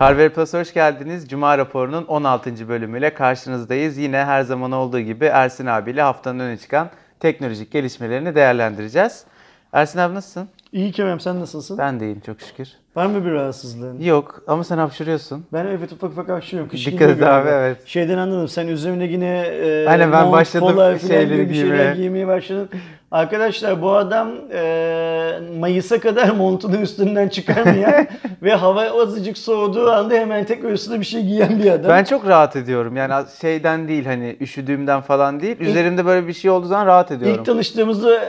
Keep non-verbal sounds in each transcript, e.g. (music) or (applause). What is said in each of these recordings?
Harvey Plus hoş geldiniz. Cuma raporunun 16. bölümüyle karşınızdayız. Yine her zaman olduğu gibi Ersin abiyle haftanın öne çıkan teknolojik gelişmelerini değerlendireceğiz. Ersin abi nasılsın? İyi Kerem sen nasılsın? Ben de iyiyim çok şükür. Var mı bir rahatsızlığın? Yok ama sen hapşırıyorsun. Ben evet ufak ufak hapşırıyorum. Kış Dikkat et abi, evet. Şeyden anladım sen üzerine yine e, Aynen, ben mont, başladım polar şeyleri gibi bir şeyler giymeye. giymeye başladım. Arkadaşlar bu adam e, Mayıs'a kadar montunu üstünden çıkarmayan (laughs) ve hava azıcık soğuduğu anda hemen tekrar üstüne bir şey giyen bir adam. Ben çok rahat ediyorum. Yani şeyden değil hani üşüdüğümden falan değil. Üzerimde böyle bir şey olduğu zaman rahat ediyorum. İlk tanıştığımızda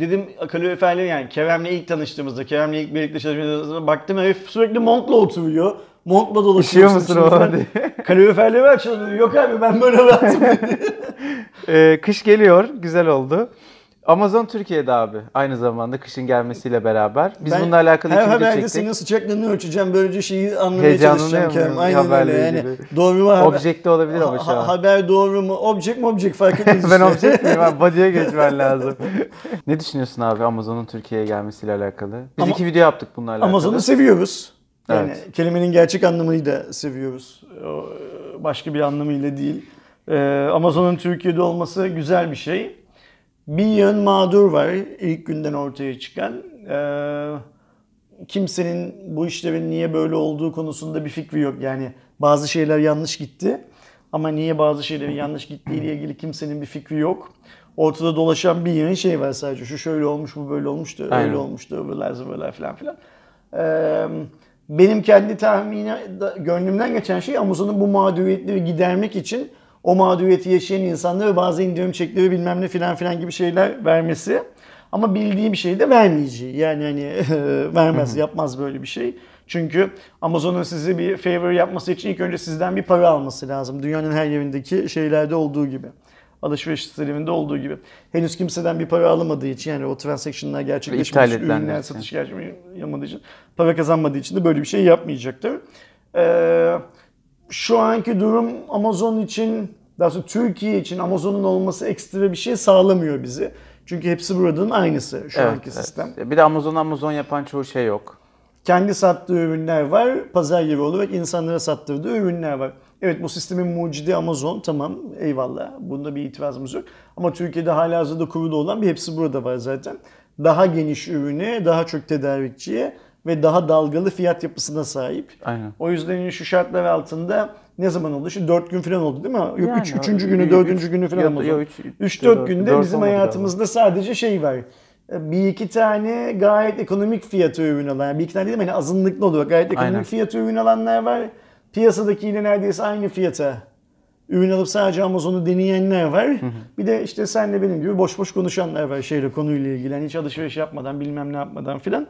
dedim kaloriferli yani Kerem'le ilk tanıştığımızda, Kerem'le ilk birlikte çalıştığımızda baktım herif sürekli montla oturuyor. Montla dolaşıyor. Üşüyor musun o diye. Kaloriferleri açıldı. Yok abi ben böyle rahatım. (laughs) Ee, kış geliyor. Güzel oldu. Amazon Türkiye'de abi. Aynı zamanda kışın gelmesiyle beraber. Biz Ben bununla alakalı her iki video haberde çektik. senin sıcaklığını ölçeceğim. Böylece şeyi anlamaya Heyecanlanıyor çalışacağım? Kerem. Aynen öyle yani. Doğru mu haber? Objekte olabilir ama şu Ha- an. haber doğru mu? Object mi object fark etmez işte. ben objekt miyim? Ben body'ye geçmen lazım. (laughs) ne düşünüyorsun abi Amazon'un Türkiye'ye gelmesiyle alakalı? Biz Ama- iki video yaptık bununla alakalı. Amazon'u seviyoruz. Yani Evet. kelimenin gerçek anlamıyla seviyoruz. O, Başka bir anlamıyla değil. Ee, Amazon'un Türkiye'de olması güzel bir şey. Bir yön mağdur var ilk günden ortaya çıkan. Ee, kimsenin bu işlerin niye böyle olduğu konusunda bir fikri yok. Yani bazı şeyler yanlış gitti. Ama niye bazı şeylerin yanlış gittiği ile ilgili kimsenin bir fikri yok. Ortada dolaşan bir yığın şey var sadece. Şu şöyle olmuş, bu böyle olmuş da Aynen. öyle olmuş da öbürler zıvırlar falan filan. Ee, benim kendi tahmini, gönlümden geçen şey Amazon'un bu mağduriyetleri gidermek için o mağduriyeti yaşayan insanlara bazı indirim çekleri bilmem ne filan filan gibi şeyler vermesi. Ama bildiğim şeyi de vermeyeceği. Yani hani (laughs) vermez, yapmaz böyle bir şey. Çünkü Amazon'un size bir favor yapması için ilk önce sizden bir para alması lazım. Dünyanın her yerindeki şeylerde olduğu gibi. Alışveriş sitelerinde olduğu gibi. Henüz kimseden bir para alamadığı için yani o transaction'lar edilenler ürünler satış gerçekleşmediği için, para kazanmadığı için de böyle bir şey yapmayacaktır. Ee, şu anki durum Amazon için, daha sonra Türkiye için Amazon'un olması ekstra bir şey sağlamıyor bizi. Çünkü hepsi buradan aynısı şu Evet, anki evet. sistem. Bir de Amazon Amazon yapan çoğu şey yok. Kendi sattığı ürünler var, pazar yeri olarak insanlara sattırdığı ürünler var. Evet bu sistemin mucidi Amazon tamam eyvallah bunda bir itirazımız yok. Ama Türkiye'de hala hazırda kurulu olan bir hepsi burada var zaten. Daha geniş ürüne, daha çok tedarikçiye ve daha dalgalı fiyat yapısına sahip. Aynen. O yüzden şu şartlar altında ne zaman oldu? Şu 4 gün falan oldu değil mi? Yok Yani 3. o- üçüncü günü, üç- 4. günü falan yok, oldu. yok, üç- 3-4 dört- günde dört bizim hayatımızda sadece şey var. Bir iki tane gayet ekonomik fiyatı ürün alan, yani bir iki tane değil mi? Hani azınlıklı olarak gayet ekonomik Aynen. fiyatı ürün alanlar var. Piyasadakiyle neredeyse aynı fiyata ürün alıp sadece Amazon'u deneyenler var. Bir de işte senle benim gibi boş boş konuşanlar var şeyle konuyla ilgili. Hani hiç alışveriş yapmadan bilmem ne yapmadan filan.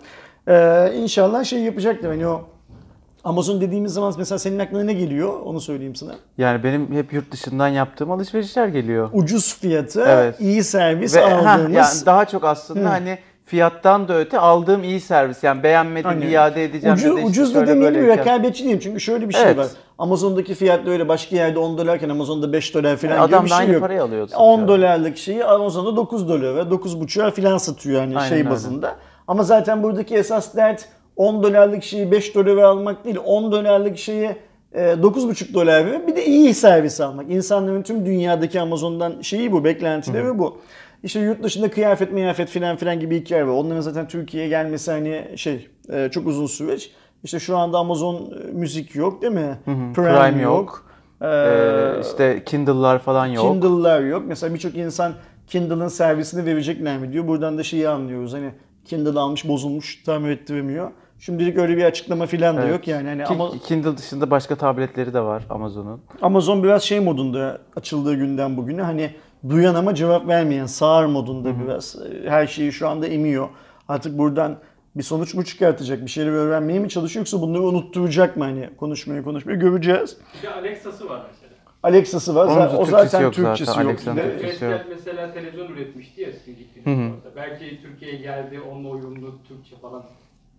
Ee, inşallah şey yapacaktır. Hani o Amazon dediğimiz zaman mesela senin aklına ne geliyor? Onu söyleyeyim sana. Yani benim hep yurt dışından yaptığım alışverişler geliyor. Ucuz fiyatı, Evet. iyi servis Ve heh, aldığımız. yani daha çok aslında hani fiyattan da öte aldığım iyi servis. Yani beğenmedim Aynen. iade edeceğim. Ucu, da işte ucuz da imkan- Rekabetçi diyeyim. Çünkü şöyle bir şey Evet. var. Amazon'daki fiyatla öyle başka yerde 10 dolarken Amazon'da 5 dolar falan Adam gibi bir şey aynı yok. parayı alıyor. 10 dolarlık şeyi Amazon'da 9 dolara, 9,5'a falan satıyor yani Aynen şey öyle. bazında. Ama zaten buradaki esas dert 10 dolarlık şeyi 5 dolara almak değil. 10 dolarlık şeyi e, 9,5 dolar verip bir de iyi servis almak. İnsanların tüm dünyadaki Amazon'dan şeyi bu, beklentileri bu. İşte yurt dışında kıyafet miyafet filan filan gibi hikaye var. Onların zaten Türkiye'ye gelmesi hani şey e, çok uzun süreç. İşte şu anda Amazon e, müzik yok değil mi? Prime, Prime yok. yok. Ee, Ee, işte Kindle'lar falan yok. Kindle'lar yok. Mesela birçok insan Kindle'ın servisini verecekler mi diyor. Buradan da şeyi anlıyoruz. Hani Kindle almış bozulmuş tamir ettiremiyor. Şimdilik öyle bir açıklama filan da Evet. yok yani. Hani Ki- ama Kindle dışında başka tabletleri de var Amazon'un. Amazon biraz şey modunda açıldığı günden bugüne hani duyan ama cevap vermeyen sağır modunda biraz. Her şeyi şu anda emiyor. Artık buradan bir sonuç mu çıkartacak? Bir şeyleri öğrenmeye mi çalışıyor yoksa bunları unutturacak mı hani konuşmayı konuşmayı göreceğiz. Bir de Alexa'sı var mesela. Alexa'sı var. Onun o Türkçesi zaten yok zaten. Türkçesi yok. Alexa'nın Türkçesi yok. Mesela televizyon üretmişti ya Jobs'un orada. Belki Türkiye'ye geldi onunla uyumlu Türkçe falan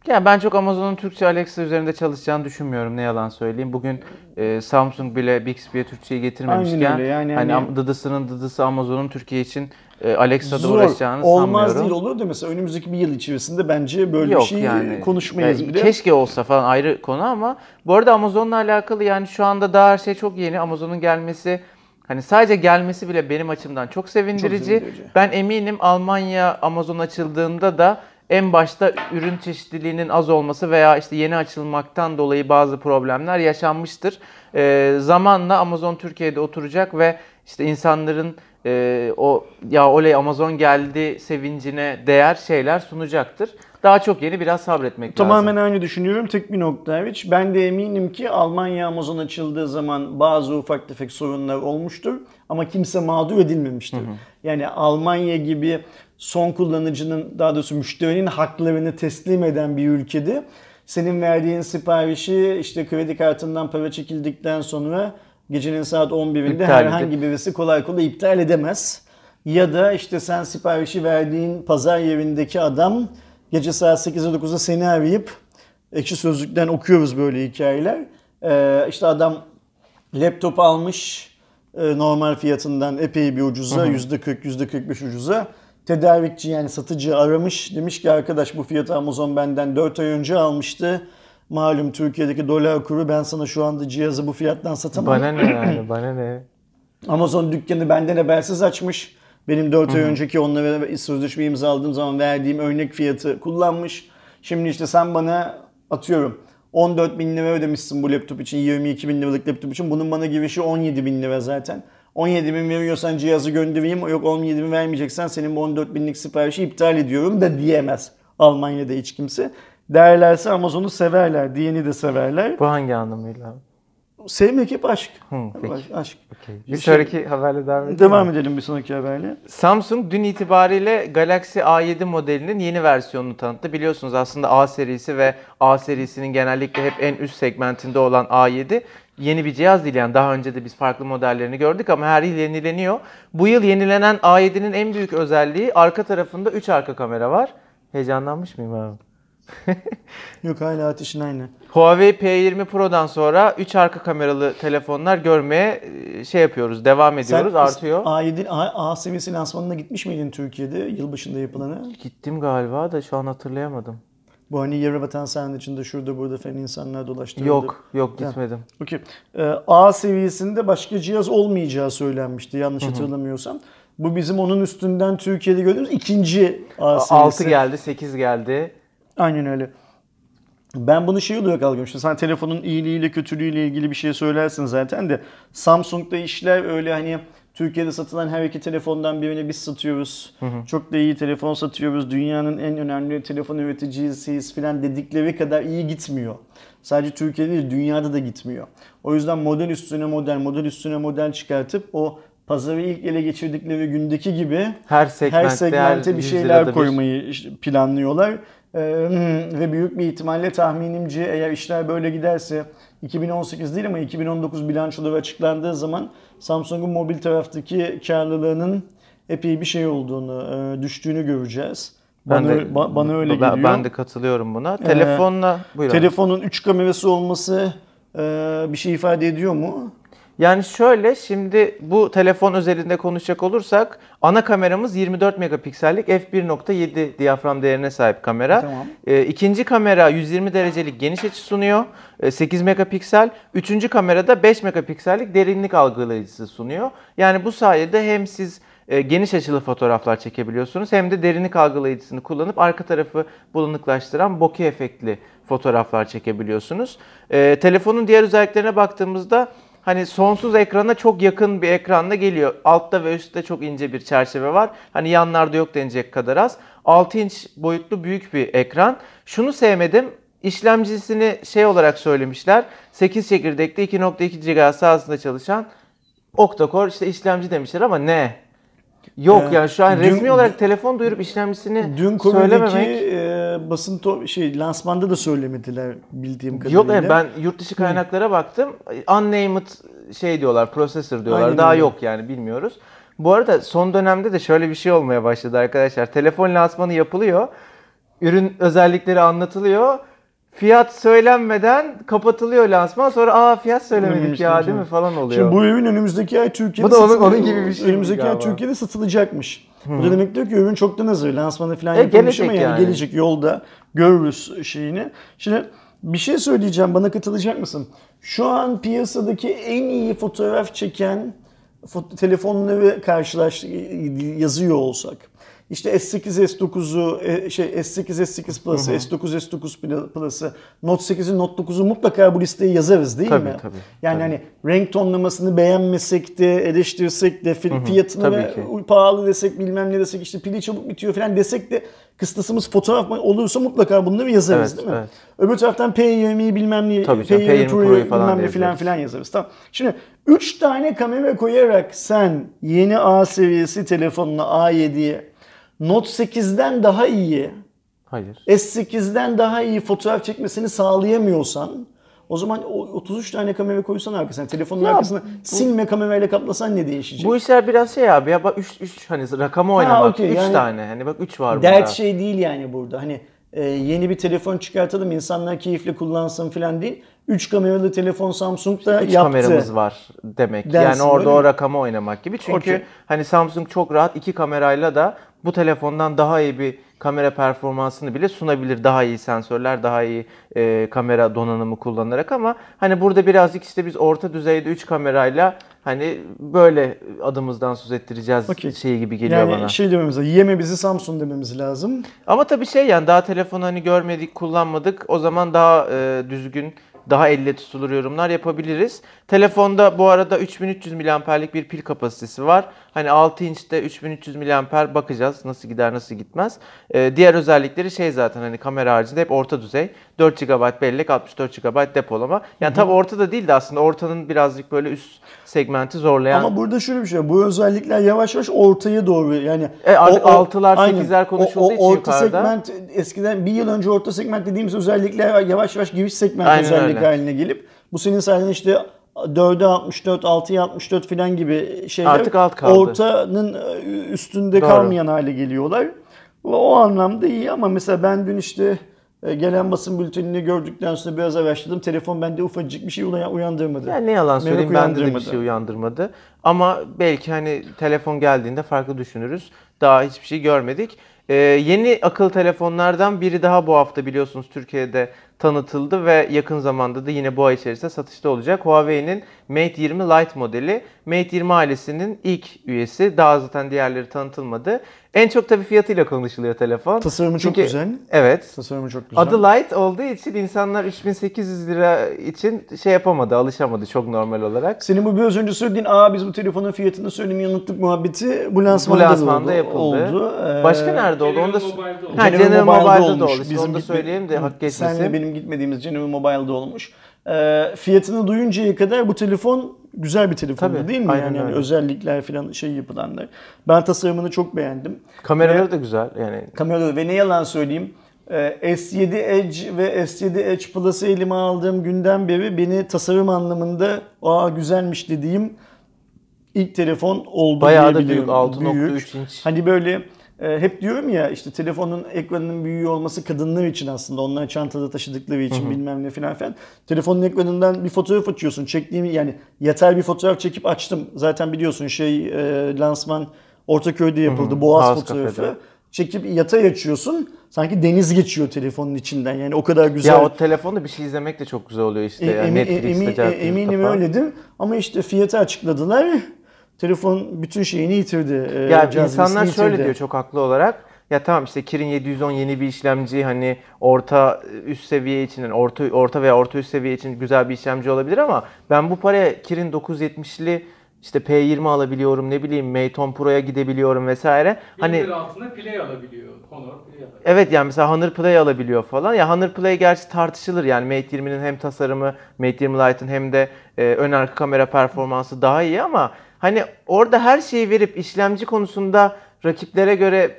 Yani ben çok Amazon'un Türkçe Alexa üzerinde çalışacağını düşünmüyorum ne yalan söyleyeyim. Bugün e, Samsung bile Bixby'ye Türkçeyi getirmemişken Aynen öyle, yani hani, hani- dıdısının dıdısı Amazon'un Türkiye için e, Alexa'da Zor. uğraşacağını Olmaz sanmıyorum. değil olur da mesela önümüzdeki bir yıl içerisinde bence böyle Yok bir şey yani. konuşmayız Yani bile. Keşke olsa falan ayrı konu ama bu arada Amazon'la alakalı yani şu anda daha her şey çok yeni. Amazon'un gelmesi hani sadece gelmesi bile benim açımdan çok sevindirici. sevindirici. Ben eminim Almanya Amazon açıldığında da en başta ürün çeşitliliğinin az olması veya işte yeni açılmaktan dolayı bazı problemler yaşanmıştır. Ee, zamanla Amazon Türkiye'de oturacak ve işte insanların e, o ya oley Amazon geldi sevincine değer şeyler sunacaktır. Daha çok yeni biraz sabretmek Tamamen lazım. aynı düşünüyorum. Tek bir nokta hariç. Ben de eminim ki Almanya Amazon açıldığı zaman bazı ufak tefek sorunlar olmuştur. Ama kimse mağdur edilmemiştir. Yani Almanya gibi son kullanıcının daha doğrusu müşterinin haklarını teslim eden bir ülkede senin verdiğin siparişi işte kredi kartından para çekildikten sonra gecenin saat 11'inde İptal herhangi edip- birisi kolay kolay iptal edemez. Ya da işte sen siparişi verdiğin pazar yerindeki adam gece saat 8'e 9'da seni arayıp ekşi sözlükten okuyoruz böyle hikayeler. Ee, işte adam laptop almış e, normal fiyatından epey bir ucuza %40 %45 ucuza. Tedarikçi yani satıcı aramış demiş ki arkadaş bu fiyatı Amazon benden 4 ay önce almıştı. Malum Türkiye'deki dolar kuru ben sana şu anda cihazı bu fiyattan satamam. Bana ne yani bana ne? (clears throat) Amazon dükkanı benden habersiz açmış. Benim 4 ay önceki onlara sözleşme imzaladığım zaman verdiğim örnek fiyatı kullanmış. Şimdi işte sen bana atıyorum 14 bin lira ödemişsin bu laptop için 22 bin liralık laptop için. Bunun bana girişi 17 bin lira zaten. 17 bin veriyorsan cihazı göndereyim. Yok 17 bin vermeyeceksen senin bu 14 binlik siparişi iptal ediyorum da diyemez. Almanya'da hiç kimse. Derlerse Amazon'u severler. Diyeni de severler. Bu hangi anlamıyla? Sevmek hep aşk. Hı, peki. Aşk. Okey. Bir şey- sonraki haberle devam edelim. Devam edelim bir sonraki haberle. Samsung dün itibariyle Galaxy A7 modelinin yeni versiyonunu tanıttı. Biliyorsunuz aslında A serisi ve A serisinin genellikle hep en üst segmentinde olan A7 yeni bir cihaz değil. Yani daha önce de biz farklı modellerini gördük ama her yıl yenileniyor. Bu yıl yenilenen A7'nin en büyük özelliği arka tarafında 3 arka kamera var. Heyecanlanmış mıyım abi? (laughs) Yok hala ateşin aynı. Huawei P20 Pro'dan sonra 3 arka kameralı telefonlar görmeye e, şey yapıyoruz, devam ediyoruz, artıyor. A7 A, A seviyesi lansmanına gitmiş miydin Türkiye'de yılbaşında yapılanı? Gittim galiba da şu an hatırlayamadım. Bu hani yarı vatan sahanın içinde şurada burada falan insanlar dolaştırıldı. Yok, yok gitmedim. Okey. Ee, A seviyesinde başka cihaz olmayacağı söylenmişti yanlış hatırlamıyorsam. Bu bizim onun üstünden Türkiye'de gördüğümüz ikinci A seviyesi. 6 geldi, 8 geldi. Aynen öyle. Ben bunu şey olarak algılamıştım. Sen telefonun iyiliğiyle kötülüğüyle ilgili bir şey söylersin zaten de Samsung'da işler öyle hani Türkiye'de satılan her iki telefondan birini biz satıyoruz. Çok da iyi telefon satıyoruz. Dünyanın en önemli telefon üreticisiyiz falan dedikleri kadar iyi gitmiyor. Sadece Türkiye'de değil dünyada da gitmiyor. O yüzden model üstüne model, model üstüne model çıkartıp o pazarı ilk ele geçirdikleri gündeki gibi Her segmentte, her segmente her bir şeyler bir- koymayı işte planlıyorlar. Ee, ve büyük bir ihtimalle tahminimce eğer işler böyle giderse 2018 değil ama 2019 bilançoları açıklandığı zaman Samsung'un mobil taraftaki karlılığının epey bir şey olduğunu, e, düştüğünü göreceğiz. Bana, öyle- ba- bana öyle ben, geliyor. Ben de katılıyorum buna. Telefonla, buyur abi. Telefonun 3 kamerası olması e, bir şey ifade ediyor mu? Yani şöyle şimdi bu telefon özelinde konuşacak olursak ana kameramız 24 megapiksellik f1.7 diyafram değerine sahip kamera. Tamam. Ee, ikinci kamera 120 derecelik geniş açı sunuyor. Ee, 8 megapiksel. Üçüncü kamerada 5 megapiksellik derinlik algılayıcısı sunuyor. Yani bu sayede hem siz e, geniş açılı fotoğraflar çekebiliyorsunuz hem de derinlik algılayıcısını kullanıp arka tarafı bulanıklaştıran bokeh efektli fotoğraflar çekebiliyorsunuz. Ee, telefonun diğer özelliklerine baktığımızda hani sonsuz ekrana çok yakın bir ekranda geliyor. Altta ve üstte çok ince bir çerçeve var. Hani yanlarda yok denecek kadar az. 6 inç boyutlu büyük bir ekran. Şunu sevmedim. İşlemcisini şey olarak söylemişler. 8 çekirdekli 2.2 GHz hızında çalışan octa-core işte işlemci demişler ama ne? Yok Ee, yani şu an dün- resmi olarak telefon duyurup işlemcisini Dün söylememek. e, basın to- şey lansmanda da söylemediler bildiğim kadarıyla. Yok yani ben yurt dışı kaynaklara baktım. Unnamed şey diyorlar, processor diyorlar. Aynen Daha öyle. yok yani bilmiyoruz. Bu arada son dönemde de şöyle bir şey olmaya başladı arkadaşlar. Telefon lansmanı yapılıyor. ürün özellikleri anlatılıyor. Fiyat söylenmeden kapatılıyor lansman. Sonra aa fiyat söylemedik ya değil mi falan oluyor. Şimdi bu ürün önümüzdeki ay Türkiye'de Bu da onun- onun gibi bir şey Önümüzdeki ay galiba? Türkiye'de satılacakmış. Bu da demek diyor ki ürün çoktan hazır. Lansmanı falan E, yapılmış ama yani, yani. gelecek yolda görürüz şeyini. Şimdi bir şey söyleyeceğim. Bana katılacak mısın? Şu an piyasadaki en iyi fotoğraf çeken fo- telefonları karşılaş yazıyor olsak. İşte S8 S9'u, e, şey S8 S8 Plus'ı, S9 S9 Pl- Plus'ı, Note 8'i, Note 9'u mutlaka bu listeye yazarız değil Tabii, mi? tabii, Yani tabii. hani renk tonlamasını beğenmesek de, eleştirsek de, fi- fiyatını tabii ve ki. pahalı desek, bilmem ne desek, işte pili çabuk bitiyor falan desek de kıstasımız fotoğraf olursa mutlaka bunları yazarız Evet, değil mi? evet. Öbür taraftan P20'yi bilmem ne, Tabii canım, P20 P20 Pro'yu bilmem ne filan filan yazarız. Tamam. Şimdi 3 tane kamera koyarak sen yeni A seviyesi telefonuna A7'ye Note 8'den daha iyi, Hayır. S8'den daha iyi fotoğraf çekmesini sağlayamıyorsan o zaman o 33 tane kamera koysan arkasına, telefonun Ya arkasına silme kamerayla kaplasan ne değişecek? Bu işler biraz şey abi ya bak 3 3 hani rakamı oynamak. 3 okey, yani- tane. Hani bak 3 var Dert burada. şey değil yani burada. Hani e, yeni bir telefon çıkartalım insanlar keyifle kullansın falan değil. 3 kameralı telefon Samsung da 3 yaptı. kameramız var demek. Dersin, yani orada o rakamı oynamak gibi. Çünkü Okey. hani Samsung çok rahat iki kamerayla da bu telefondan daha iyi bir kamera performansını bile sunabilir. Daha iyi sensörler, daha iyi e, kamera donanımı kullanarak ama hani burada birazcık işte biz orta düzeyde 3 kamerayla hani böyle adımızdan söz ettireceğiz Okey. şeyi gibi geliyor Yani bana. şey dememiz lazım. Yeme bizi Samsung dememiz lazım. Ama tabii şey yani daha telefonu hani görmedik, kullanmadık. O zaman daha e, düzgün, daha elle tutulur yorumlar yapabiliriz. Telefonda bu arada 3300 mAh'lik bir pil kapasitesi var. Hani 6 inçte 3300 mAh bakacağız nasıl gider nasıl gitmez. E, diğer özellikleri şey zaten hani kamera haricinde hep orta düzey. 4 GB bellek, 64 GB depolama. Yani tabii ortada değil de aslında ortanın birazcık böyle üst segmenti zorlayan. Ama burada şöyle bir şey var. Bu özellikler yavaş yavaş ortaya doğru yani. E, artık altılar, aynen. sekizler konuşulduğu için orta yukarıda. segment eskiden bir yıl önce orta segment dediğimiz özellikler yavaş yavaş giriş segment Aynen özellik öyle. haline gelip bu senin sayende işte 4'e 64, 6'ya 64 falan gibi şeyler Artık alt kaldı. ortanın e, üstünde Doğru. kalmayan hale geliyorlar. O anlamda iyi ama mesela ben dün işte e, gelen basın bültenini gördükten sonra biraz araştırdım. Telefon bende ufacık bir şey uyan- uyandırmadı. Yani ne yalan Merak söyleyeyim bende de bir şey uyandırmadı. Ama belki hani telefon geldiğinde farklı düşünürüz. Daha hiçbir şey görmedik. Ee, yeni akıl telefonlardan biri daha bu hafta biliyorsunuz Türkiye'de tanıtıldı ve yakın zamanda da yine bu ay içerisinde satışta olacak. Huawei'nin Mate 20 Lite modeli. Mate 20 ailesinin ilk üyesi. Daha zaten diğerleri tanıtılmadı. En çok tabii fiyatıyla konuşuluyor telefon. Tasarımı çok Çünkü- güzel. Evet. Tasarımı çok güzel. Adı Light olduğu için insanlar 3800 lira için şey yapamadı, alışamadı çok normal olarak. Senin bu biraz önce söylediğin aa biz bu telefonun fiyatını söylemeyi unuttuk muhabbeti bu Bu lansmanda, lansmanda da yapıldı. oldu. Ee, Başka nerede oldu? Onu da General Mobile'de oldu. Ha, General Mobile'da Mobile'da da oldu. Bizim onu da söyleyeyim de hak Senle geçmesin. Benim gitmediğimiz General Mobile'da olmuş. Ee, fiyatını duyuncaya kadar bu telefon güzel bir telefondu Tabii, değil mi? aynen yani, yani özellikler falan şey yapılanlar. Ben tasarımını çok beğendim. Kameraları da güzel yani. Kameralı ve ne yalan söyleyeyim e, S7 Edge ve S7 Edge Plus'ı elime aldığım günden beri beni tasarım anlamında aa güzelmiş dediğim ilk telefon oldu Bayağı da büyük, 6.3 inç. Hani böyle e, hep diyorum ya işte telefonun ekranının büyüğü olması kadınlar için aslında. Onlar çantada taşıdıkları için bilmem ne filan filan. Telefonun ekranından bir fotoğraf açıyorsun. Çektiğim yani yeter bir fotoğraf çekip açtım. Zaten biliyorsun şey e, lansman Ortaköy'de yapıldı. Boğaz Boğaz fotoğrafı. Kafede. Çekip yatay açıyorsun. Sanki deniz geçiyor telefonun içinden. Yani o kadar güzel. Ya o telefonda bir şey izlemek de çok güzel oluyor işte. E, yani emi- Netflix'te, emi- Cartoon'da eminim falan. öyledir. Ama işte fiyatı açıkladılar. Telefon bütün şeyini yitirdi. e, Ya insanlar şöyle yitirdi. diyor çok haklı olarak. Ya tamam işte Kirin 710 yeni bir işlemci hani orta üst seviye için yani orta orta veya orta üst seviye için güzel bir işlemci olabilir ama ben bu paraya Kirin 970'li işte P20 alabiliyorum ne bileyim Mate 10 Pro'ya gidebiliyorum vesaire. Hani Hani altında play alabiliyor. Honor play alabiliyor. Evet yani mesela Honor Play alabiliyor falan. Ya Honor Play gerçi tartışılır yani Mate 20'nin hem tasarımı, Mate 20 Lite'ın hem de e, ön arka kamera performansı daha iyi ama hani orada her şeyi verip işlemci konusunda rakiplere göre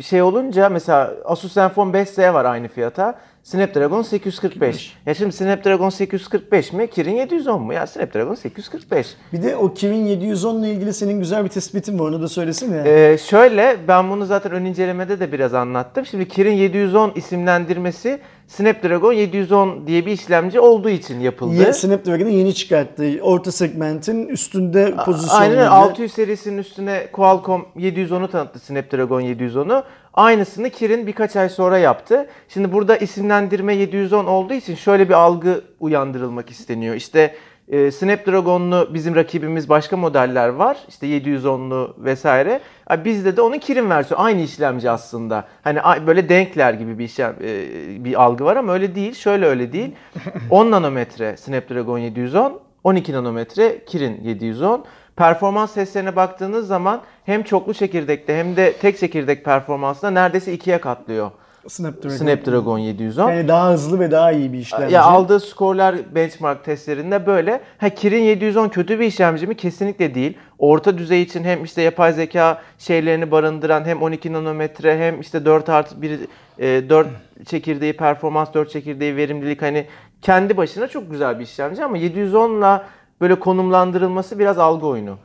şey olunca mesela Asus Zenfone 5Z var aynı fiyata. Snapdragon 845. Ya şimdi Snapdragon 845 mi? Kirin 710 mu? Ya Snapdragon 845. Bir de o Kirin 710 ile ilgili senin güzel bir tespitin var onu da söylesene. Ee, şöyle ben bunu zaten ön incelemede de biraz anlattım. Şimdi Kirin 710 isimlendirmesi Snapdragon 710 diye bir işlemci olduğu için yapıldı. Ye- Snapdragon'ın yeni çıkarttığı orta segmentin üstünde pozisyonlu. Aynen bir- 600 serisinin üstüne Qualcomm 710'u tanıttı Snapdragon 710'u. Aynısını Kirin birkaç ay sonra yaptı. Şimdi burada isimlendirme 710 olduğu için şöyle bir algı uyandırılmak isteniyor. İşte e, Snapdragon'lu bizim rakibimiz başka modeller var. İşte 710'lu vesaire. Ha, Bizde de onun Kirin versiyonu. Aynı işlemci aslında. Hani böyle denkler gibi bir işlem, e, bir algı var ama öyle değil. Şöyle öyle değil. (laughs) 10 nanometre Snapdragon 710, 12 nanometre Kirin 710. Performans testlerine baktığınız zaman hem çoklu çekirdekte hem de tek çekirdek performansında neredeyse ikiye katlıyor Snapdragon. Snapdragon 710. Yani daha hızlı ve daha iyi bir işlemci. Ya aldığı skorlar benchmark testlerinde böyle. Ha Kirin 710 kötü bir işlemci mi? Kesinlikle değil. Orta düzey için hem işte yapay zeka şeylerini barındıran hem 12 nanometre hem işte 4 artı 1 e, 4 çekirdeği performans 4 çekirdeği verimlilik hani kendi başına çok güzel bir işlemci ama 710'la böyle konumlandırılması biraz algı oyunu.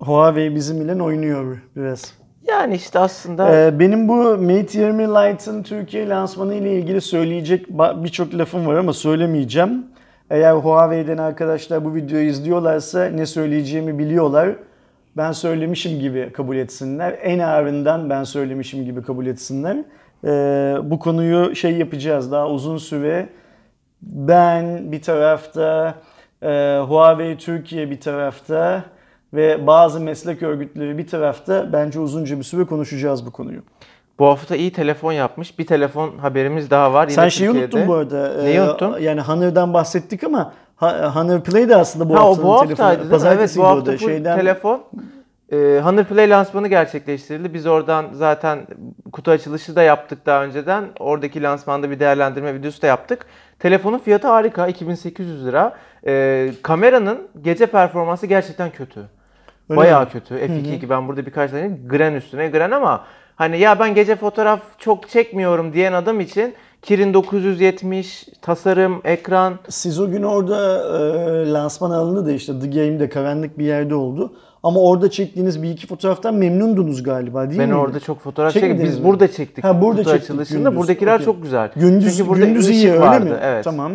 Huawei bizimle oynuyor biraz. Yani işte aslında Ee, benim bu Mate 20 Lite'ın Türkiye lansmanı ile ilgili söyleyecek birçok lafım var ama söylemeyeceğim. Eğer Huawei'den arkadaşlar bu videoyu izliyorlarsa ne söyleyeceğimi biliyorlar. Ben söylemişim gibi kabul etsinler. En ağırından ben söylemişim gibi kabul etsinler. Ee, bu konuyu şey yapacağız daha uzun süre. Ben bir tarafta, e, Huawei Türkiye bir tarafta ve bazı meslek örgütleri bir tarafta bence uzunca bir süre konuşacağız bu konuyu. bu hafta iyi telefon yapmış. Bir telefon haberimiz daha var. Yine Sen şeyi Türkiye'de. unuttun bu arada. Neyi Ee, unuttum? Yani Honor'dan bahsettik ama Honor Play de aslında bu ha haftanın bu telefonu. haftaydı mi? Evet bu hafta Şeyden, telefon. Ee, Honor Play lansmanı gerçekleştirildi. Biz oradan zaten kutu açılışı da yaptık daha önceden. Oradaki lansmanda bir değerlendirme videosu da yaptık. Telefonun fiyatı harika. 2800 lira. Ee, kameranın gece performansı gerçekten kötü. Öyle Bayağı mi? kötü. F2 ben burada birkaç tane gren üstüne gren ama hani ya ben gece fotoğraf çok çekmiyorum diyen adam için Kirin 970, tasarım, ekran Siz o gün orada e, lansman alanı da işte The Game'de karanlık bir yerde oldu. Ama orada çektiğiniz bir iki fotoğraftan memnundunuz galiba değil Ben mi? orada çok fotoğraf çektim. Biz mi? burada çektik. Ha, burada kutu çektik açılışında. gündüz. Buradakiler Okey. çok güzel. Gündüz, Çünkü burada gündüz iyi öyle vardı. mi? Evet. Tamam.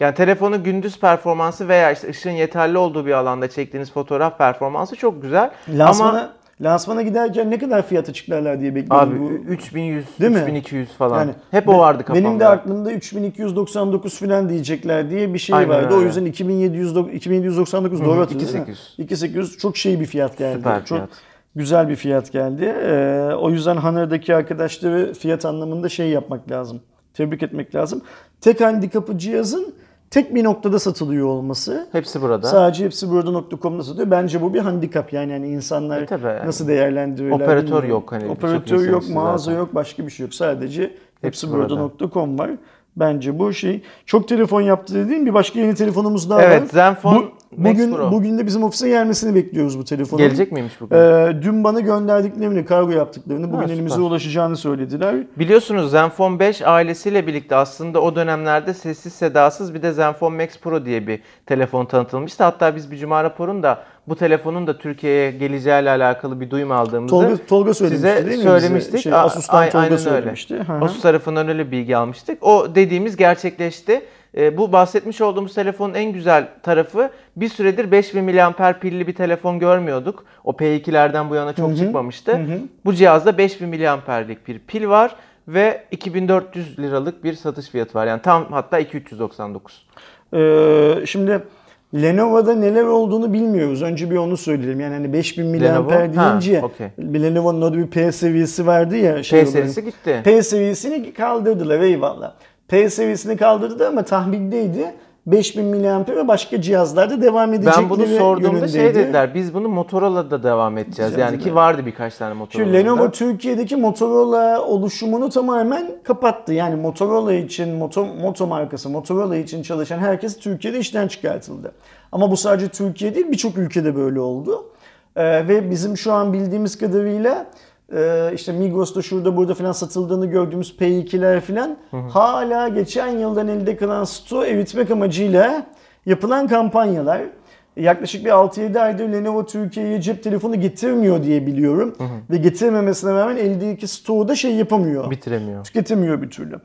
Yani telefonu gündüz performansı veya işte ışığın yeterli olduğu bir alanda çektiğiniz fotoğraf performansı çok güzel. Lansmana, Ama lansmana giderken ne kadar fiyat açıklarlar diye bekliyordum. abi bu. 3100, Değil mi? 3200 falan. Yani Hep o vardı kafamda. Benim de aklımda 3299 falan diyecekler diye bir şey Aynen vardı. O öyle. yüzden 2700 do- 2799 doğru hatırlıyorum. 2800. 2800 çok şey bir fiyat geldi. Süper çok fiyat. güzel bir fiyat geldi. Ee, o yüzden Honor'daki arkadaşları fiyat anlamında şey yapmak lazım. Tebrik etmek lazım. Tek handikapı cihazın tek bir noktada satılıyor olması. Hepsi burada. Sadece hepsi burada.com'da satılıyor. Bence bu bir handikap yani, yani insanlar E tabii yani. nasıl değerlendiriyorlar Operatör bilmiyorum. yok hani Operatör yok, mağaza zaten. yok, başka bir şey yok. Sadece hepsi Hepsi burada. burada.com var. Bence bu şey. Çok telefon yaptı dediğim bir başka yeni telefonumuz daha Evet, var. Zenfone Max bugün, Pro. Bugün de bizim ofise gelmesini bekliyoruz bu telefonun. Gelecek miymiş bugün? Ee, dün bana gönderdiklerini, kargo yaptıklarını, bugün süper. elimize ulaşacağını söylediler. Biliyorsunuz Zenfone 5 ailesiyle birlikte aslında o dönemlerde sessiz sedasız bir de Zenfone Max Pro diye bir telefon tanıtılmıştı. Hatta biz bir cuma raporunda bu telefonun da Türkiye'ye geleceğiyle alakalı bir duyum aldığımızı Tolga, Tolga söylemişti size değil mi? söylemiştik. Bize? Şey, A- Asus'tan ay- Tolga aynen söylemişti. Hı hı. Öyle. Asus tarafından öyle bilgi almıştık. O dediğimiz gerçekleşti. E, bu bahsetmiş olduğumuz telefonun en güzel tarafı bir süredir 5000 mAh pilli bir telefon görmüyorduk. O P2'lerden bu yana çok çıkmamıştı. Bu cihazda 5000 mAh'lik bir pil var ve 2400 liralık bir satış fiyatı var. Yani tam hatta 2399. Ee, şimdi Lenovo'da neler olduğunu bilmiyoruz. Önce bir onu söyleyelim. Yani hani 5000 Lenovo? mAh Ha, deyince okey. bir Lenovo'nun orada bir P seviyesi vardı ya. Şey P serisi gitti. P seviyesini kaldırdılar eyvallah. P seviyesini kaldırdı ama tahmindeydi. 5000 mAh ve başka cihazlarda devam edecekleri Ben bunu sorduğumda şey yönündeydi. dediler. Biz bunu Motorola'da devam edeceğiz. Yani ki vardı birkaç tane Motorola'da. Çünkü Lenovo Türkiye'deki Motorola oluşumunu tamamen kapattı. Yani Motorola için, Moto, Moto markası Motorola için çalışan herkes Türkiye'de işten çıkartıldı. Ama bu sadece Türkiye değil birçok ülkede böyle oldu. Ee, ve bizim şu an bildiğimiz kadarıyla e, işte Migros'ta şurada burada falan satıldığını gördüğümüz P2'ler falan hala geçen yıldan elde kalan stoğu eritmek amacıyla yapılan kampanyalar. Yaklaşık bir 6-7 aydır Lenovo Türkiye'ye cep telefonu getirmiyor diye biliyorum. Ve getirmemesine rağmen eldeki stoğu da şey yapamıyor Bitiremiyor. tüketemiyor bir türlü.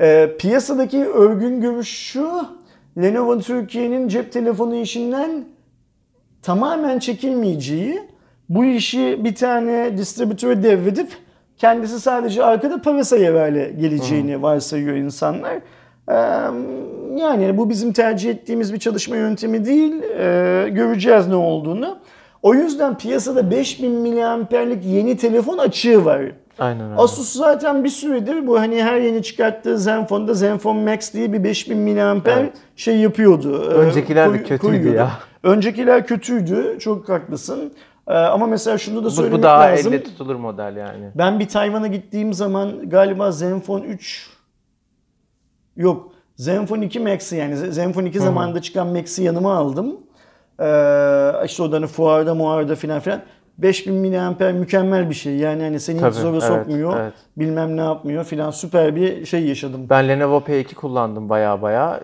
Ee, piyasadaki örgün görüş şu, Lenovo Türkiye'nin cep telefonu işinden tamamen çekilmeyeceği, bu işi bir tane distribütöre devredip kendisi sadece arkada para sayarıyla geleceğini varsayıyor insanlar. Ee, yani bu bizim tercih ettiğimiz bir çalışma yöntemi değil. Ee, göreceğiz ne olduğunu. O yüzden piyasada 5000 miliamperlik yeni telefon açığı var. Aynen öyle. Asus zaten bir süredir bu hani her yeni çıkarttığı Zenfone'da Zenfone Max diye bir 5000 miliamper Evet. şey yapıyordu. Öncekiler de koy- kötüydü koyuyordu. ya. Öncekiler kötüydü. Çok haklısın. Ee, ama mesela şunu da söylemek bu daha lazım. elle tutulur model yani. Ben bir Tayvan'a gittiğim zaman galiba Zenfone 3 yok Zenfone 2 Max'i yani Zenfone 2 zamanında çıkan Max'i yanıma aldım. Ee, işte o da hani fuarda muarda filan filan. 5000 miliamper mükemmel bir şey. Yani hani seni Tabii, hiç zora evet, sokmuyor. evet. Bilmem ne yapmıyor filan. Süper bir şey yaşadım. Ben Lenovo P2 kullandım baya baya.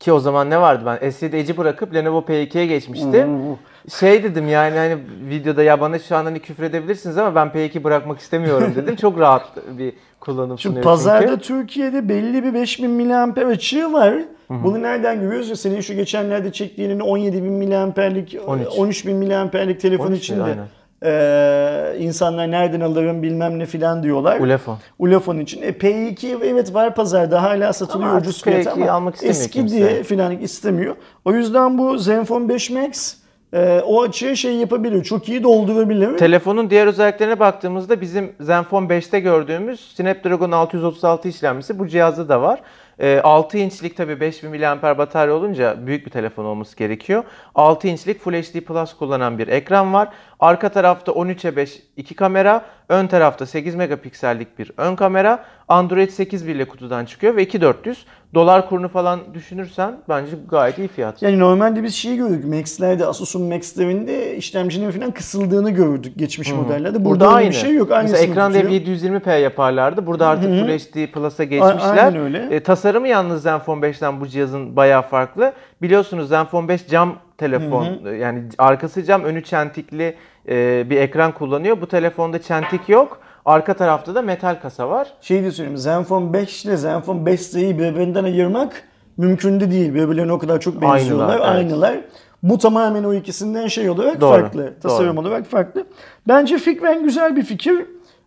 Ki o zaman ne vardı ben S7 Edge'i bırakıp Lenovo P2'ye geçmiştim. Şey dedim yani hani videoda ya bana şu an hani küfür edebilirsiniz ama ben P2 bırakmak istemiyorum (laughs) dedim. Çok rahat bir kullanım Şimdi sunuyor pazarda çünkü. Türkiye'de belli bir 5000 miliamper açığı var. Bunu nereden görüyoruz? Ya Senin şu geçenlerde çektiğinin 17 bin miliamperlik, 13. 13 bin miliamperlik telefon 13 için de aynen. eee, insanlar nereden alırım bilmem ne filan diyorlar. Ulefone. Ulefone için. E, P2 evet var pazarda hala satılıyor Ama ucuz P2'yi ama almak eski kimse. diye filan istemiyor. O yüzden bu Zenfone 5 Max e, o açığı şey yapabilir. Çok iyi doldurabilir. Telefonun diğer özelliklerine baktığımızda bizim Zenfone 5'te gördüğümüz Snapdragon 636 işlemcisi bu cihazda da var. Ee, 6 inçlik tabii 5000 mAh batarya olunca büyük bir telefon olması gerekiyor. 6 inçlik Full HD Plus kullanan bir ekran var. Arka tarafta 13'e 5 iki kamera, ön tarafta 8 megapiksellik bir ön kamera. Android 8 ile kutudan çıkıyor ve 2400. Dolar kurunu falan düşünürsen bence gayet iyi fiyat. Yani normalde biz şeyi gördük. Max'lerde, Asus'un Max'lerinde işlemcinin falan kısıldığını gördük geçmiş modellerde. Burada, öyle aynı. bir şey yok. Mesela Aynısını ekran devi tutuyor. 720p yaparlardı. Burada artık Full HD Plus'a geçmişler. aynen öyle. E, tasarımı yalnız Zenfone 5'ten bu cihazın bayağı farklı. Biliyorsunuz Zenfone 5 cam telefon. E, Yani arkası cam, önü çentikli e, bir ekran kullanıyor. Bu telefonda çentik yok. Arka tarafta da metal kasa var. Şey de söyleyeyim. Zenfone 5 ile Zenfone 5Z'yi birbirinden ayırmak mümkün de değil. Birbirlerine o kadar çok benziyorlar. Aynılar, evet. Aynılar. Bu tamamen o ikisinden şey olarak Doğru, farklı. Tasarım doğru. olarak farklı. Bence fikren güzel bir fikir.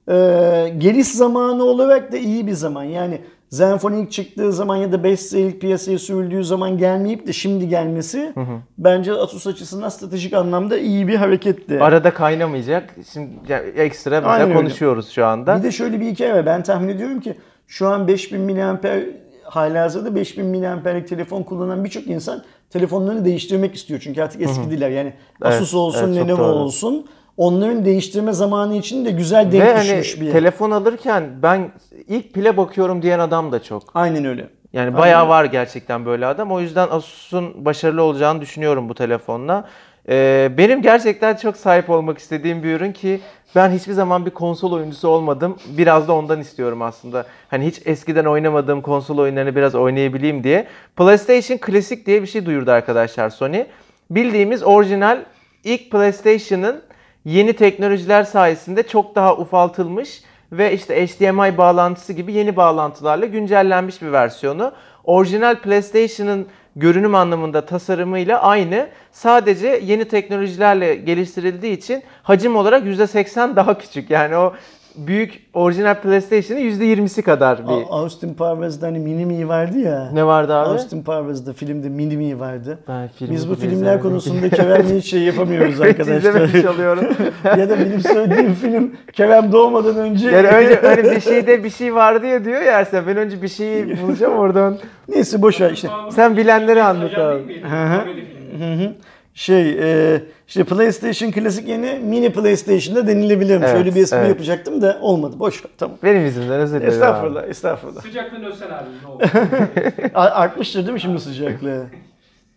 Ee, geliş zamanı olarak da iyi bir zaman. Yani Zenfone ilk çıktığı zaman ya da 5Z ilk piyasaya sürüldüğü zaman gelmeyip de şimdi gelmesi bence Asus açısından stratejik anlamda iyi bir hareketti. Arada kaynamayacak. Şimdi ekstra mesela Aynen öyle. konuşuyoruz şu anda. Bir de şöyle bir hikaye var. Ben tahmin ediyorum ki şu an 5000 miliamper halihazırda 5000 miliamperlik telefon kullanan birçok insan telefonlarını değiştirmek istiyor. Çünkü artık eskidiler. Yani Asus olsun, evet, Lenovo olsun. Onların değiştirme zamanı için de güzel denk Ve hani düşmüş bir. telefon alırken ben ilk pile bakıyorum diyen adam da çok. Aynen öyle. Yani bayağı var gerçekten böyle adam. O yüzden Asus'un başarılı olacağını düşünüyorum bu telefonla. Ee, benim gerçekten çok sahip olmak istediğim bir ürün ki ben hiçbir zaman bir konsol oyuncusu olmadım. Biraz da ondan istiyorum aslında. Hani hiç eskiden oynamadığım konsol oyunlarını biraz oynayabileyim diye. PlayStation Classic diye bir şey duyurdu arkadaşlar Sony. Bildiğimiz orijinal ilk PlayStation'ın yeni teknolojiler sayesinde çok daha ufaltılmış ve işte HDMI bağlantısı gibi yeni bağlantılarla güncellenmiş bir versiyonu. Orijinal PlayStation'ın görünüm anlamında tasarımıyla aynı. Sadece yeni teknolojilerle geliştirildiği için hacim olarak %80 daha küçük. Yani o büyük orijinal PlayStation'ın %20'si kadar bir. Austin Powers'da hani Mini Mi vardı ya. Ne vardı abi? Austin Powers'da filmde Mini Mi vardı. Ben Biz bu filmler izlemedim. konusunda (laughs) Kerem'le hiç şey yapamıyoruz (laughs) Hiç izlememiş arkadaşlar. oluyorum. (laughs) ya da benim söylediğim film Kerem doğmadan önce. Yani önce öyle bir şeyde bir şey vardı ya diyor ya Ersen. Ben önce bir şeyi bulacağım oradan. Neyse boş ver işte. Sen bilenleri anlat abi. Hı hı. Şey, e, işte PlayStation klasik yeni mini PlayStation'da denilebilirmiş. Evet, Öyle bir espri evet. yapacaktım da olmadı. Boş ver tamam. Benim yüzümden özür dilerim. abi. Estağfurullah, estağfurullah. Sıcaktan ölsen abi ne olur. (laughs) A- Artmıştır değil mi şimdi sıcaklığı?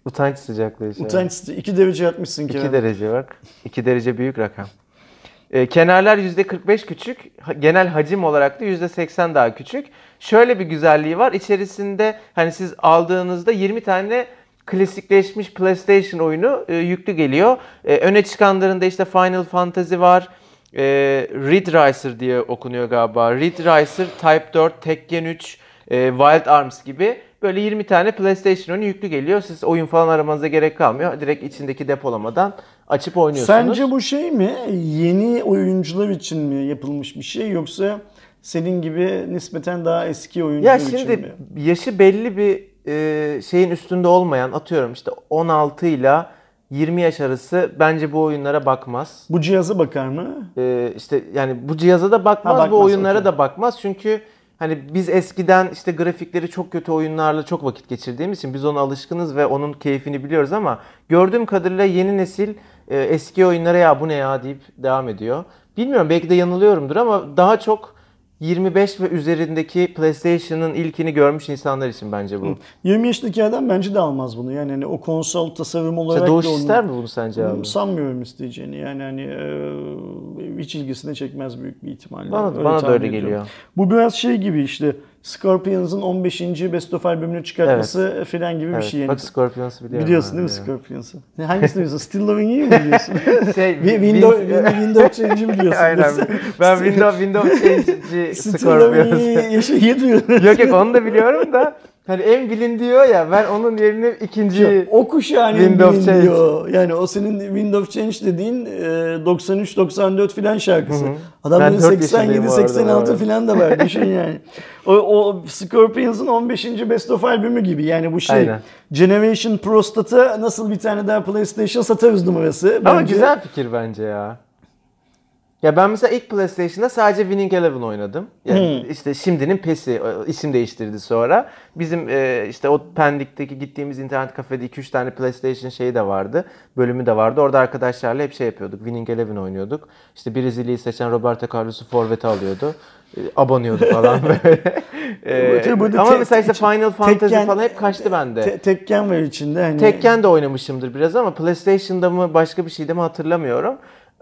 Utanç sıcaklığı. Şey. Utanç 2 derece atmışsın 2 Kerem. derece bak. 2 derece büyük rakam. Ee, kenarlar %45 küçük. Genel hacim olarak da %80 daha küçük. Şöyle bir güzelliği var. İçerisinde hani siz aldığınızda 20 tane klasikleşmiş PlayStation oyunu e, yüklü geliyor. E, öne çıkanlarında işte Final Fantasy var. E, Ridge Racer diye okunuyor galiba. Ridge Racer, Type 4, Tekken 3, e, Wild Arms gibi böyle 20 tane PlayStation oyunu yüklü geliyor. Siz oyun falan aramanıza gerek kalmıyor. Direkt içindeki depolamadan açıp oynuyorsunuz. Sence bu şey mi? Yeni oyuncular için mi yapılmış bir şey yoksa senin gibi nispeten daha eski oyuncular Ya için şimdi mi? yaşı belli bir e, şeyin üstünde olmayan atıyorum işte 16 ile 20 yaş arası bence bu oyunlara bakmaz. Bu cihaza bakar mı? E, işte yani bu cihaza da bakmaz, Ha, bakmaz, bu oyunlara okey. da bakmaz. Çünkü hani biz eskiden işte grafikleri çok kötü oyunlarla çok vakit geçirdiğimiz için biz ona alışkınız ve onun keyfini biliyoruz ama gördüğüm kadarıyla yeni nesil e, eski oyunlara ya bu ne ya deyip devam ediyor. Bilmiyorum belki de yanılıyorumdur ama daha çok 25 ve üzerindeki PlayStation'ın ilkini görmüş insanlar için bence bu. 20 yaşındaki adam bence de almaz bunu. Yani hani o konsol tasarım olarak İşte Doğuş onu- ister mi bunu sence abi? Sanmıyorum isteyeceğini. Yani hani e, hiç ilgisini çekmez büyük bir ihtimalle. Bana, bana da öyle ediyorum. geliyor. Bu biraz şey gibi işte Scorpions'ın 15. Best of albümünü çıkartması falan gibi bir Evet, şey. Yani. Bak Scorpions'u biliyorum. Biliyorsun değil mi ya. Scorpions'ı? Hangisini biliyorsun? Still Loving You mu biliyorsun? (laughs) Şey, Wi- Windows, Win- Windows Change'i biliyorsun. (laughs) Aynen. Ben Windows Windows Change'ci Still Loving Scorpions. You yaşayı duyuyorum. yok yok onu da biliyorum da hani en bilin diyor ya ben onun yerine ikinci O kuşağın Windows Change. diyor. Yani o senin Windows Change dediğin e, 93-94 filan şarkısı. Hı hı. Adamların Ben dört yaşındayım bu arada, 87-86 evet. filan da var. Düşün (laughs) yani. O, o Scorpions'ın 15. Best of albümü gibi. Yani bu şey Aynen. Generation Prostat'a nasıl bir tane daha PlayStation satarız numarası. Ama Bence- güzel fikir bence ya. Ya ben mesela ilk PlayStation'da sadece Winning Eleven oynadım. Yani Hmm. işte şimdinin PES'i e, isim değiştirdi sonra. Bizim e, işte o Pendik'teki gittiğimiz internet kafede 2-3 tane PlayStation şeyi de vardı. Bölümü de vardı. Orada arkadaşlarla hep şey yapıyorduk. Winning Eleven oynuyorduk. İşte Brezilya'yı seçen Roberto Carlos'u forvete alıyordu. E, Abanıyordu falan (laughs) böyle. E, burada ama tek- mesela işte Final Fantasy Tekken- falan hep kaçtı bende. Te- Tekken var içinde. Hani Tekken de oynamışımdır biraz ama PlayStation'da mı başka bir şeyde mi hatırlamıyorum.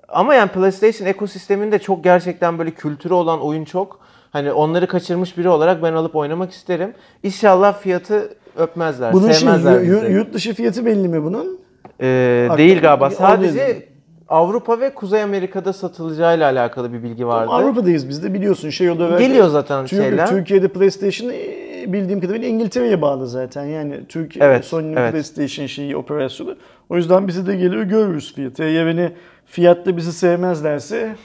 Ama yani PlayStation ekosisteminde çok gerçekten böyle kültürü olan oyun çok. Hani onları kaçırmış biri olarak ben alıp oynamak isterim. İnşallah fiyatı öpmezler, Bunun sevmezler yu- bizi. yurt dışı fiyatı belli mi bunun? Ee, değil galiba. Sadece Avrupa ve Kuzey Amerika'da satılacağıyla alakalı bir bilgi vardı. Avrupa'dayız biz de biliyorsun şey olarak. Geliyor zaten Tür- şeyler. Türkiye'de PlayStation e, bildiğim kadarıyla İngiltere'ye bağlı zaten. Yani Türkiye Evet, Sony'nin evet. PlayStation şeyi operasyonu. O yüzden bize de geliyor görürüz fiyatı. Beni fiyatta bizi sevmezlerse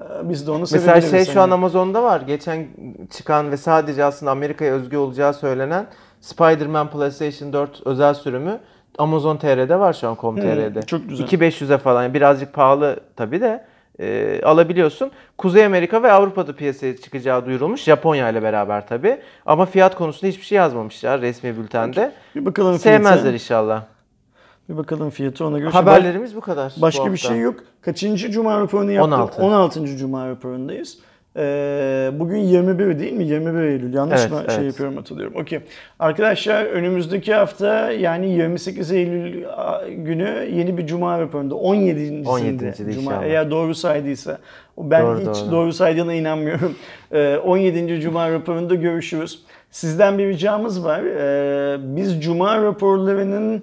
e, biz de onu Mesela şey şu an hani. Amazon'da var. Geçen çıkan ve sadece aslında Amerika'ya özgü olacağı söylenen Spider-Man PlayStation 4 özel sürümü Amazon TR'de var şu an com.tr'de. çok güzel. 2500'e falan birazcık pahalı tabii de e, alabiliyorsun. Kuzey Amerika ve Avrupa'da piyasaya çıkacağı duyurulmuş. Japonya ile beraber tabii. Ama fiyat konusunda hiçbir şey yazmamışlar resmi bültende. bir bakalım fiyatı. Sevmezler inşallah. Bir bakalım fiyatı ona göre. Haberlerimiz bu kadar. bu Başka bir hafta. şey yok. Kaçıncı Cuma raporunu yaptık? 16. 16. Cuma raporundayız. Ee, bugün 21 değil mi? 21 Eylül. Yanlış Evet, mı evet. şey yapıyorum hatırlıyorum. Okey. Arkadaşlar önümüzdeki hafta yani 28 Eylül günü yeni bir Cuma raporunda 17. 17. Cuma inşallah. eğer doğru saydıysa. Ben Doğru, hiç doğru. doğru saydığına inanmıyorum. Ee, 17. Cuma raporunda görüşürüz. Sizden bir ricamız var. Ee, biz Cuma raporlarının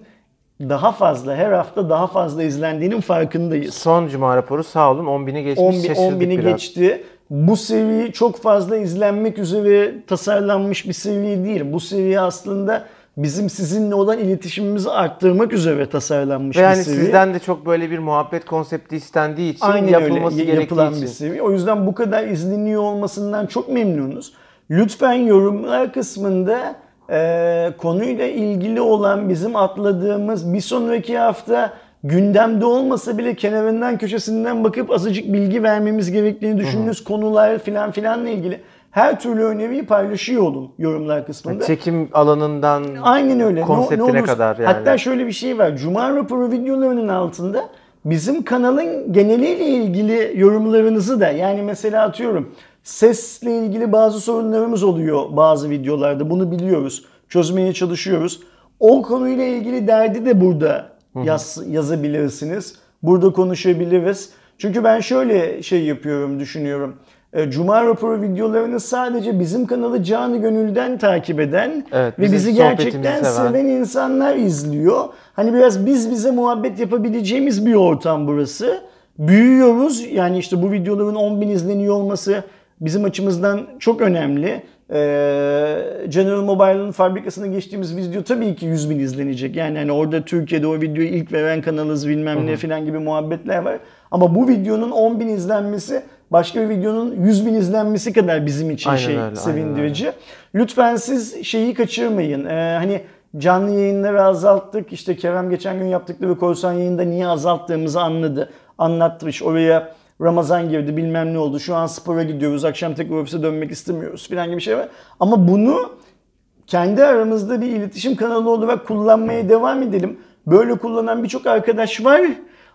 daha fazla, her hafta daha fazla izlendiğinin farkındayız. Son cuma raporu sağ olun 10.000'i geçmiş 10 şaşırdık bini biraz. geçti. Bu seviye çok fazla izlenmek üzere tasarlanmış bir seviye değil. Bu seviye aslında bizim sizinle olan iletişimimizi arttırmak üzere tasarlanmış Ve bir yani seviye. sizden de çok böyle bir muhabbet konsepti istendiği için Aynen yapılması öyle yapılan için. bir seviye. O yüzden bu kadar izleniyor olmasından çok memnunuz. Lütfen yorumlar kısmında e, konuyla ilgili olan bizim atladığımız bir sonraki hafta gündemde olmasa bile kenarından köşesinden bakıp azıcık bilgi vermemiz gerektiğini düşündüğünüz konular filan filanla ilgili her türlü öneriyi paylaşıyor olun yorumlar kısmında. Çekim alanından Aynen öyle. Ne- konseptine ne olursa- kadar yani. Hatta şöyle bir şey var. Cuma raporu videolarının altında bizim kanalın geneliyle ilgili yorumlarınızı da yani mesela atıyorum sesle ilgili bazı sorunlarımız oluyor bazı videolarda. Bunu biliyoruz. Çözmeye çalışıyoruz. o konuyla ilgili derdi de burada yaz, yazabilirsiniz. Burada konuşabiliriz. Çünkü ben şöyle şey yapıyorum, düşünüyorum. E, Cuma raporu videolarını sadece bizim kanalı canı gönülden takip eden Evet, ve bizi gerçekten seven. seven insanlar izliyor. Hani biraz biz bize muhabbet yapabileceğimiz bir ortam burası. Büyüyoruz. Yani işte bu videoların 10 bin izleniyor olması bizim açımızdan çok önemli. Ee, General Mobile'ın fabrikasına geçtiğimiz video tabii ki 100 bin izlenecek. Yani hani orada Türkiye'de o videoyu ilk veren kanalız bilmem ne filan gibi muhabbetler var. Ama bu videonun 10 bin izlenmesi başka bir videonun 100 bin izlenmesi kadar bizim için Aynen şey öyle, aynen sevindirici. Lütfen siz şeyi kaçırmayın. Ee, hani canlı yayınları azalttık. İşte Kerem geçen gün yaptıkları korsan yayında niye azalttığımızı anladı. Anlatmış. Oraya Ramazan girdi bilmem ne oldu. Şu an spora gidiyoruz. Akşam tekrar ofise dönmek istemiyoruz filan gibi şey var. Ama bunu kendi aramızda bir iletişim kanalı olarak kullanmaya devam edelim. Böyle kullanan birçok arkadaş var.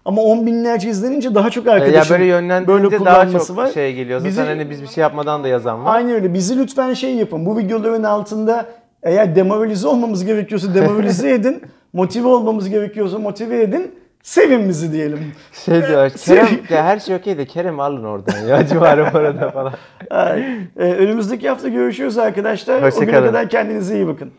Ama on binlerce izlenince daha çok E, Ya böyle yönlendirince daha çok var. şey geliyor. Zaten Bizi- hani biz bir şey yapmadan da yazan var. Aynen öyle. Bizi lütfen şey yapın. Bu videoların altında eğer demoralize olmamız gerekiyorsa demoralize (laughs) edin. Motive olmamız gerekiyorsa motive edin. Sevin bizi diyelim. Şey diyor, Kerem ya her şey okey de Kerem alın oradan ya civarı parada falan. Ay, e, önümüzdeki hafta görüşürüz arkadaşlar. O güne kadar kendinize iyi bakın.